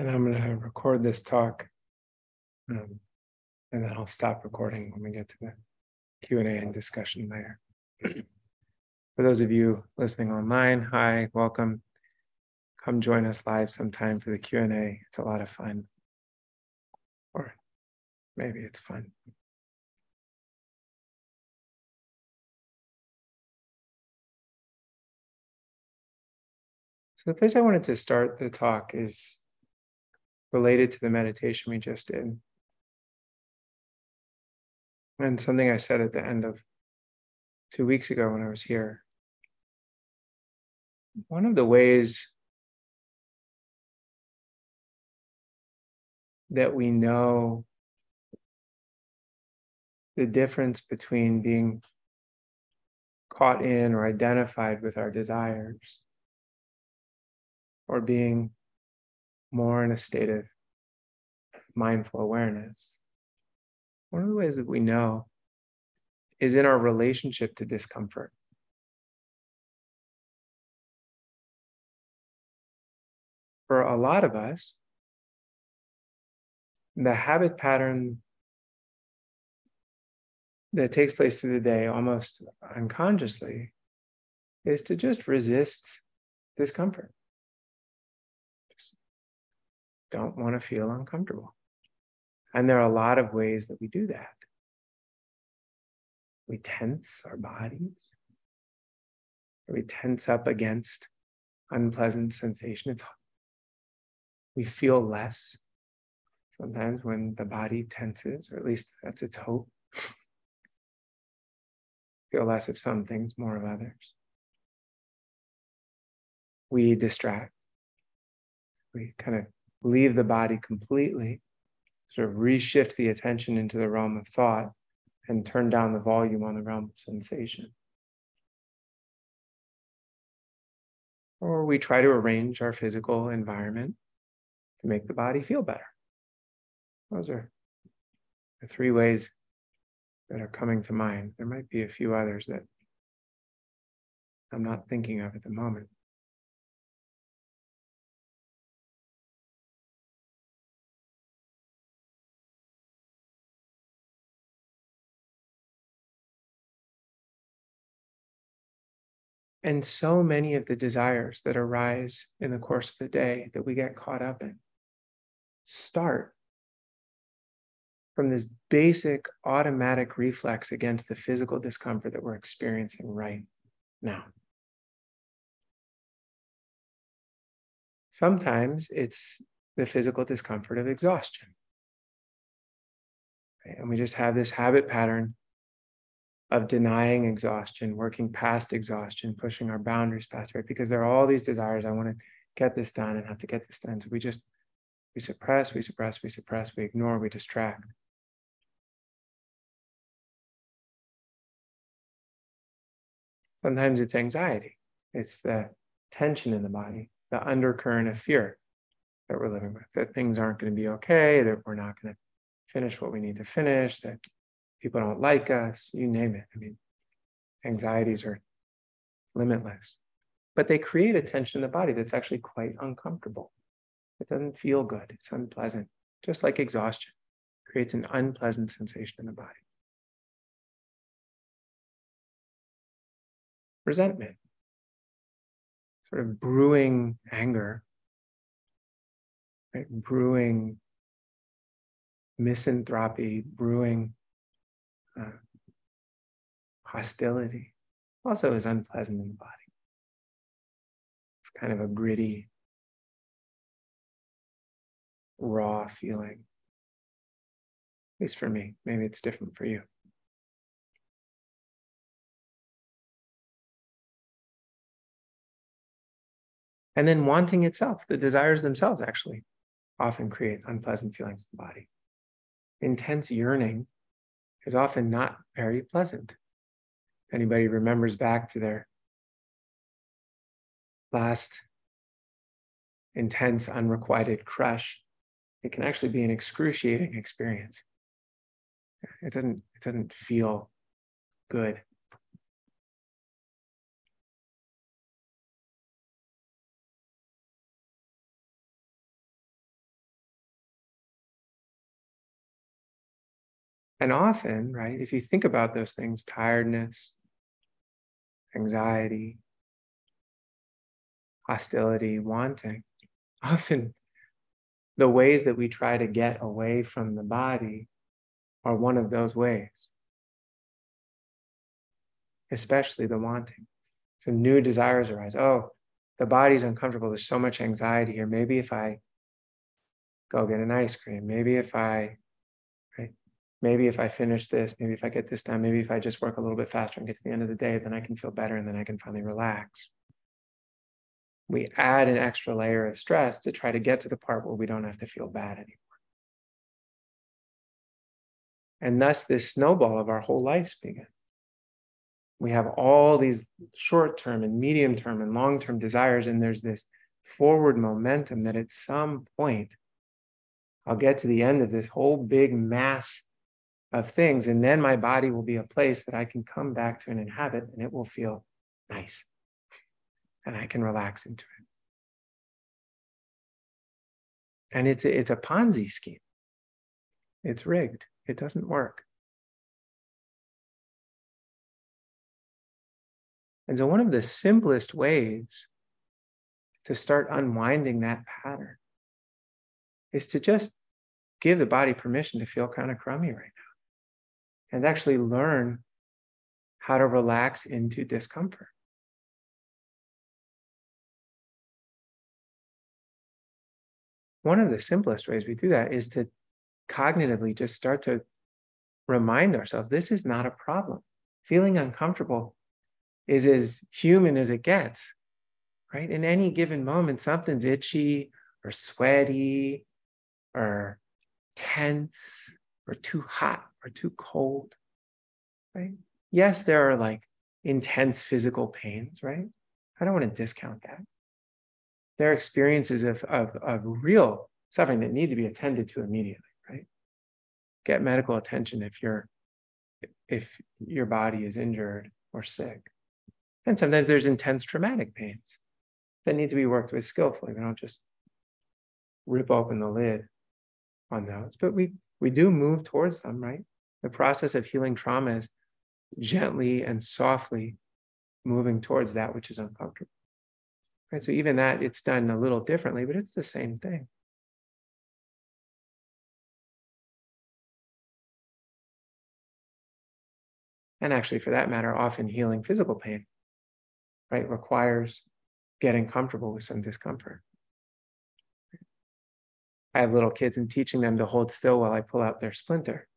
And I'm going to record this talk, um, and then I'll stop recording when we get to the Q and A and discussion later. For those of you listening online, hi, welcome. Come join us live sometime for the Q and A. It's a lot of fun, or maybe it's fun. So the place I wanted to start the talk is related to the meditation we just did. And something I said at the end of two weeks ago when I was here. One of the ways that we know the difference between being caught in or identified with our desires or being more in a state of mindful awareness. One of the ways that we know is in our relationship to discomfort. For a lot of us, the habit pattern that takes place through the day almost unconsciously is to just resist discomfort don't want to feel uncomfortable. And there are a lot of ways that we do that. We tense our bodies, we tense up against unpleasant sensation. It's, we feel less sometimes when the body tenses, or at least that's its hope. Feel less of some things, more of others. We distract. We kind of leave the body completely, sort of reshift the attention into the realm of thought and turn down the volume on the realm of sensation. Or we try to arrange our physical environment to make the body feel better. Those are the three ways that are coming to mind. There might be a few others that I'm not thinking of at the moment. And so many of the desires that arise in the course of the day that we get caught up in start from this basic automatic reflex against the physical discomfort that we're experiencing right now. Sometimes it's the physical discomfort of exhaustion. And we just have this habit pattern of denying exhaustion, working past exhaustion, pushing our boundaries past, right? Because there are all these desires. I want to get this done and have to get this done. So we just, we suppress, we suppress, we suppress, we ignore, we distract. Sometimes it's anxiety, it's the tension in the body, the undercurrent of fear that we're living with, that things aren't going to be okay, that we're not going to finish what we need to finish, that people don't like us, you name it. I mean, anxieties are limitless, but they create a tension in the body that's actually quite uncomfortable. It doesn't feel good, it's unpleasant, just like exhaustion creates an unpleasant sensation in the body. Resentment, sort of brewing anger, right? brewing misanthropy, brewing uh, hostility also is unpleasant in the body. It's kind of a gritty, raw feeling. At least for me. Maybe it's different for you. And then wanting itself, the desires themselves actually often create unpleasant feelings in the body. Intense yearning is often not very pleasant. Anybody remembers back to their last intense, unrequited crush, it can actually be an excruciating experience. It doesn't, it doesn't feel good. And often, right, if you think about those things tiredness, anxiety, hostility, wanting often the ways that we try to get away from the body are one of those ways, especially the wanting. So new desires arise. Oh, the body's uncomfortable. There's so much anxiety here. Maybe if I go get an ice cream, maybe if I, maybe if I finish this, maybe if I get this done, maybe if I just work a little bit faster and get to the end of the day, then I can feel better and then I can finally relax. We add an extra layer of stress to try to get to the part where we don't have to feel bad anymore. And thus, this snowball of our whole lives begin we have all these short term and medium term and long term desires, and there's this forward momentum that at some point I'll get to the end of this whole big mass of things, and then my body will be a place that I can come back to and inhabit, and it will feel nice, and I can relax into it. And it's a, it's a Ponzi scheme. It's rigged. It doesn't work. And so, one of the simplest ways to start unwinding that pattern is to just give the body permission to feel kind of crummy right now and actually learn how to relax into discomfort. One of the simplest ways we do that is to cognitively just start to remind ourselves this is not a problem. Feeling uncomfortable is as human as it gets, right? In any given moment, something's itchy or sweaty or tense or too hot or too cold, right? Yes, there are like intense physical pains, right? I don't want to discount that. There are experiences of, of, of real suffering that need to be attended to immediately, right? Get medical attention if you're if your body is injured or sick. And sometimes there's intense traumatic pains that need to be worked with skillfully. We don't just rip open the lid on those, but we we do move towards them, right? The process of healing trauma is gently and softly moving towards that which is uncomfortable. Right. So even that it's done a little differently, but it's the same thing. And actually, for that matter, often healing physical pain right, requires getting comfortable with some discomfort. I have little kids and teaching them to hold still while I pull out their splinter,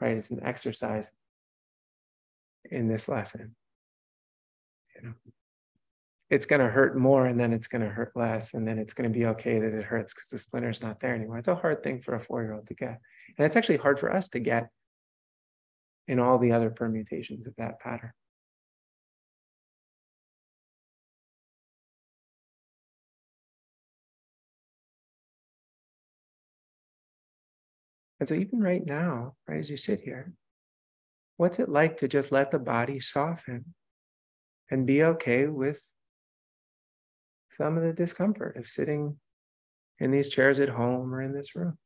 right? It's an exercise in this lesson. You know, it's going to hurt more and then it's going to hurt less. And then it's going to be okay that it hurts because the splinter is not there anymore. It's a hard thing for a four year old to get. And it's actually hard for us to get in all the other permutations of that pattern. And so, even right now, right as you sit here, what's it like to just let the body soften and be okay with some of the discomfort of sitting in these chairs at home or in this room?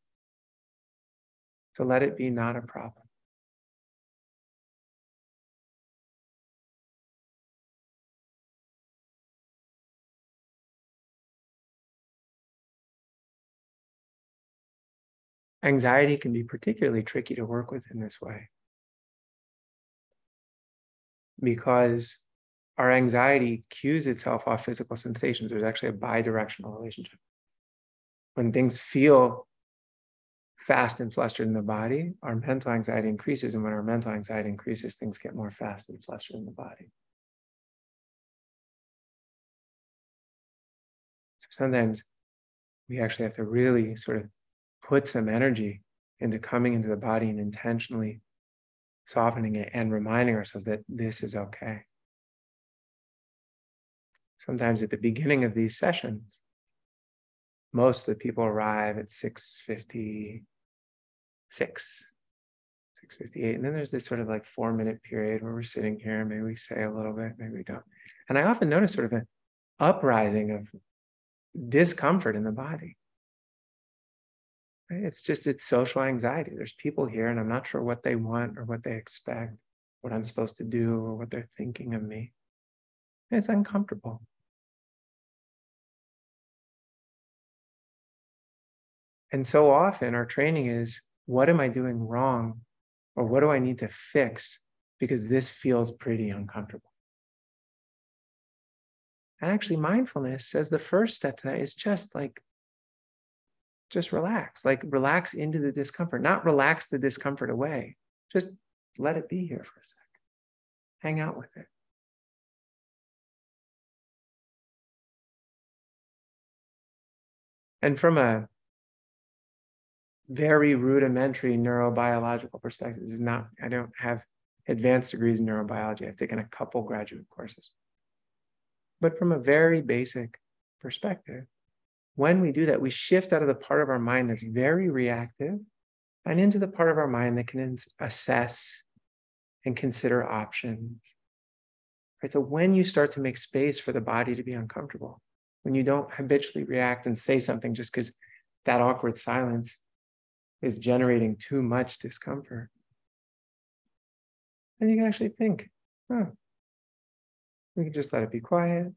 To let it be not a problem. Anxiety can be particularly tricky to work with in this way because our anxiety cues itself off physical sensations. There's actually a bi directional relationship. When things feel fast and flustered in the body, our mental anxiety increases. And when our mental anxiety increases, things get more fast and flustered in the body. So sometimes we actually have to really sort of put some energy into coming into the body and intentionally softening it and reminding ourselves that this is okay. Sometimes at the beginning of these sessions, most of the people arrive at 656, 658. And then there's this sort of like four minute period where we're sitting here, maybe we say a little bit, maybe we don't. And I often notice sort of an uprising of discomfort in the body It's just it's social anxiety. There's people here, and I'm not sure what they want or what they expect, what I'm supposed to do, or what they're thinking of me. It's uncomfortable. And so often our training is what am I doing wrong? Or what do I need to fix? Because this feels pretty uncomfortable. And actually, mindfulness says the first step to that is just like, just relax, like relax into the discomfort, not relax the discomfort away. Just let it be here for a sec. Hang out with it. And from a very rudimentary neurobiological perspective. This is not, I don't have advanced degrees in neurobiology. I've taken a couple graduate courses. But from a very basic perspective, when we do that, we shift out of the part of our mind that's very reactive and into the part of our mind that can assess and consider options. Right? So when you start to make space for the body to be uncomfortable, when you don't habitually react and say something just because that awkward silence is generating too much discomfort. And you can actually think, oh, we can just let it be quiet.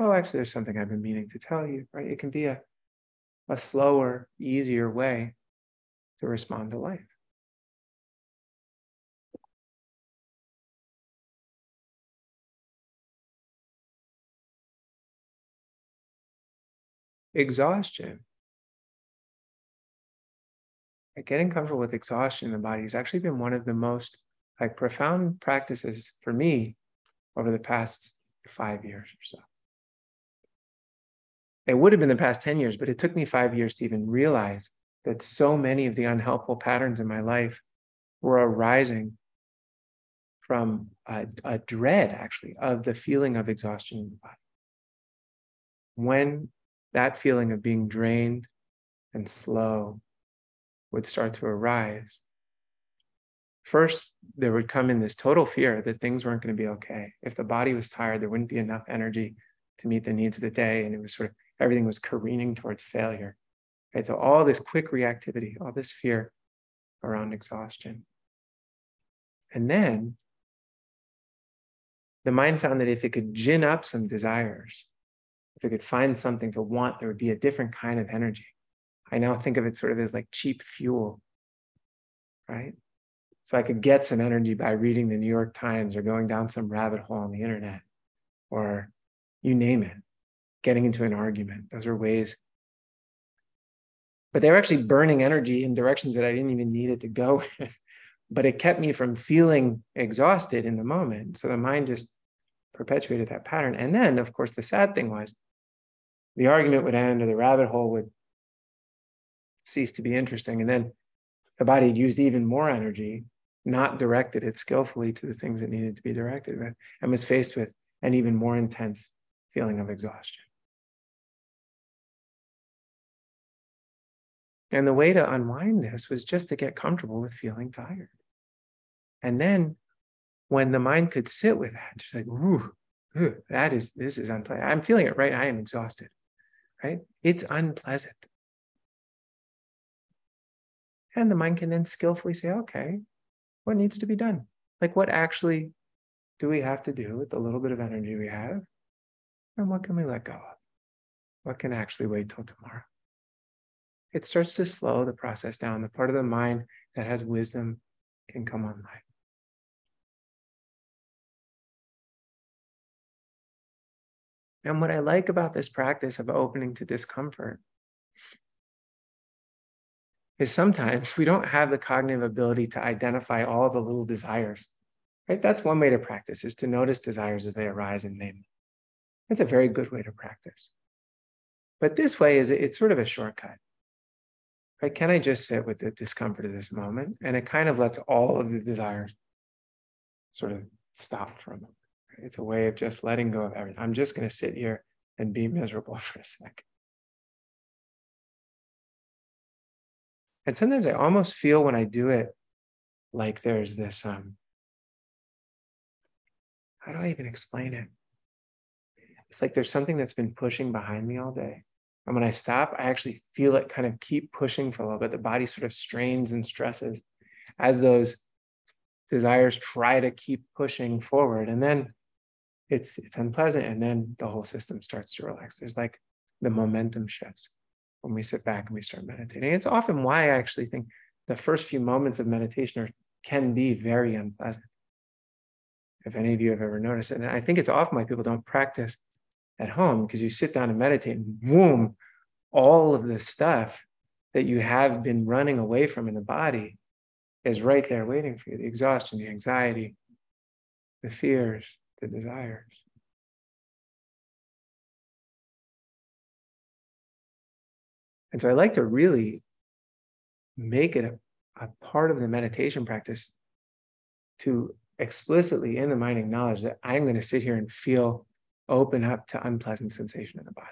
Oh, actually, there's something I've been meaning to tell you, right? It can be a, a slower, easier way to respond to life. Exhaustion getting comfortable with exhaustion in the body has actually been one of the most like profound practices for me over the past five years or so. It would have been the past 10 years, but it took me five years to even realize that so many of the unhelpful patterns in my life were arising from a, a dread, actually, of the feeling of exhaustion in the body. When that feeling of being drained and slow would start to arise, first there would come in this total fear that things weren't going to be okay. If the body was tired, there wouldn't be enough energy to meet the needs of the day. And it was sort of everything was careening towards failure. Right? So all this quick reactivity, all this fear around exhaustion. And then the mind found that if it could gin up some desires, if it could find something to want, there would be a different kind of energy. I now think of it sort of as like cheap fuel, right? So I could get some energy by reading the New York Times or going down some rabbit hole on the internet or you name it, getting into an argument. Those are ways. But they were actually burning energy in directions that I didn't even need it to go but it kept me from feeling exhausted in the moment. So the mind just perpetuated that pattern. And then, of course, the sad thing was the argument would end or the rabbit hole would cease to be interesting. And then the body used even more energy, not directed it skillfully to the things it needed to be directed with, and was faced with an even more intense feeling of exhaustion. And the way to unwind this was just to get comfortable with feeling tired. And then when the mind could sit with that, just like, ooh, ooh that is, this is unpleasant. I'm feeling it right. I am exhausted, right? It's unpleasant. And the mind can then skillfully say, okay, what needs to be done? Like, what actually do we have to do with the little bit of energy we have? And what can we let go of? What can actually wait till tomorrow? It starts to slow the process down. The part of the mind that has wisdom can come online. And what I like about this practice of opening to discomfort is sometimes we don't have the cognitive ability to identify all the little desires. Right? That's one way to practice is to notice desires as they arise and name them. That's a very good way to practice. But this way is it's sort of a shortcut. Right? Can I just sit with the discomfort of this moment? And it kind of lets all of the desires sort of stop for a moment. It's a way of just letting go of everything. I'm just going to sit here and be miserable for a sec. And sometimes I almost feel when I do it like there's this um how do I even explain it? It's like there's something that's been pushing behind me all day. And when I stop, I actually feel it kind of keep pushing for a little bit. The body sort of strains and stresses as those desires try to keep pushing forward. And then it's it's unpleasant. And then the whole system starts to relax. There's like the momentum shifts when we sit back and we start meditating. It's often why I actually think the first few moments of meditation are, can be very unpleasant. If any of you have ever noticed it, and I think it's often why people don't practice at home because you sit down and meditate and boom, all of this stuff that you have been running away from in the body is right there waiting for you the exhaustion, the anxiety, the fears, the desires. And so I like to really make it a, a part of the meditation practice to explicitly in the mind acknowledge that I'm going to sit here and feel open up to unpleasant sensation in the body.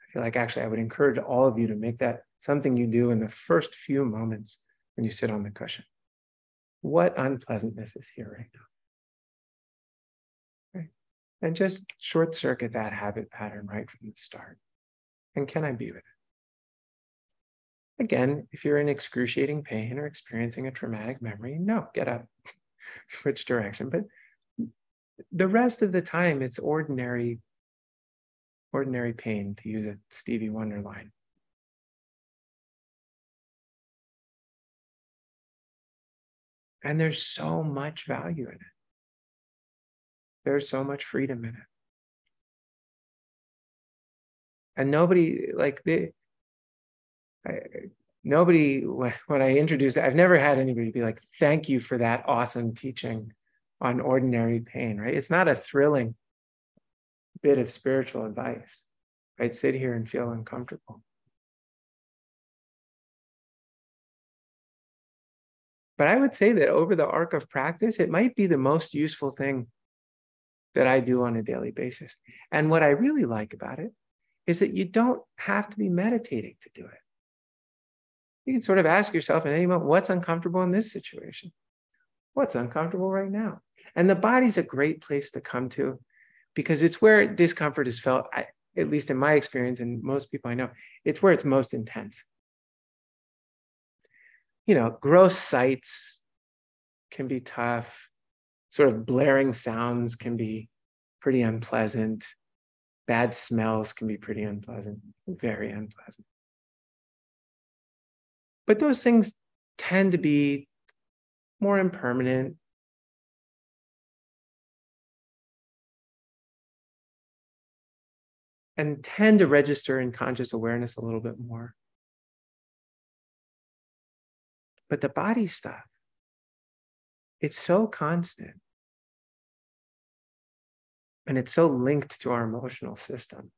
I feel like actually I would encourage all of you to make that something you do in the first few moments when you sit on the cushion. What unpleasantness is here right now? Right? And just short circuit that habit pattern right from the start. And can I be with it? Again, if you're in excruciating pain or experiencing a traumatic memory, no, get up, switch direction. But the rest of the time, it's ordinary, ordinary pain, to use a Stevie Wonder line. And there's so much value in it. There's so much freedom in it. And nobody, like, the, I, nobody, when I introduced it, I've never had anybody be like, thank you for that awesome teaching on ordinary pain, right? It's not a thrilling bit of spiritual advice, right? Sit here and feel uncomfortable. But I would say that over the arc of practice, it might be the most useful thing that I do on a daily basis. And what I really like about it is that you don't have to be meditating to do it. You can sort of ask yourself at any moment, what's uncomfortable in this situation? What's uncomfortable right now? And the body's a great place to come to because it's where discomfort is felt, I, at least in my experience, and most people I know, it's where it's most intense. You know, gross sights can be tough, sort of blaring sounds can be pretty unpleasant, bad smells can be pretty unpleasant, very unpleasant. But those things tend to be more impermanent, and tend to register in conscious awareness a little bit more. But the body stuff, it's so constant. And it's so linked to our emotional system.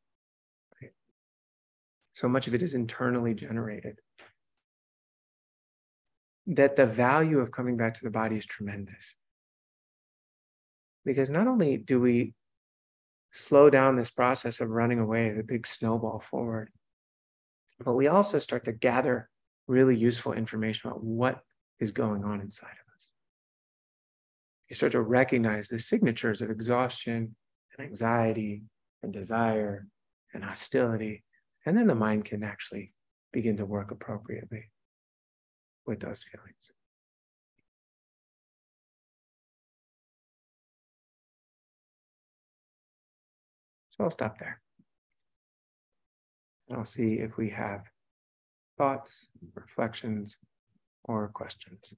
Right? So much of it is internally generated. That the value of coming back to the body is tremendous. Because not only do we slow down this process of running away, the big snowball forward. But we also start to gather really useful information about what is going on inside of us. You start to recognize the signatures of exhaustion and anxiety and desire and hostility. And then the mind can actually begin to work appropriately with those feelings. So I'll stop there. And I'll see if we have thoughts, reflections, or questions.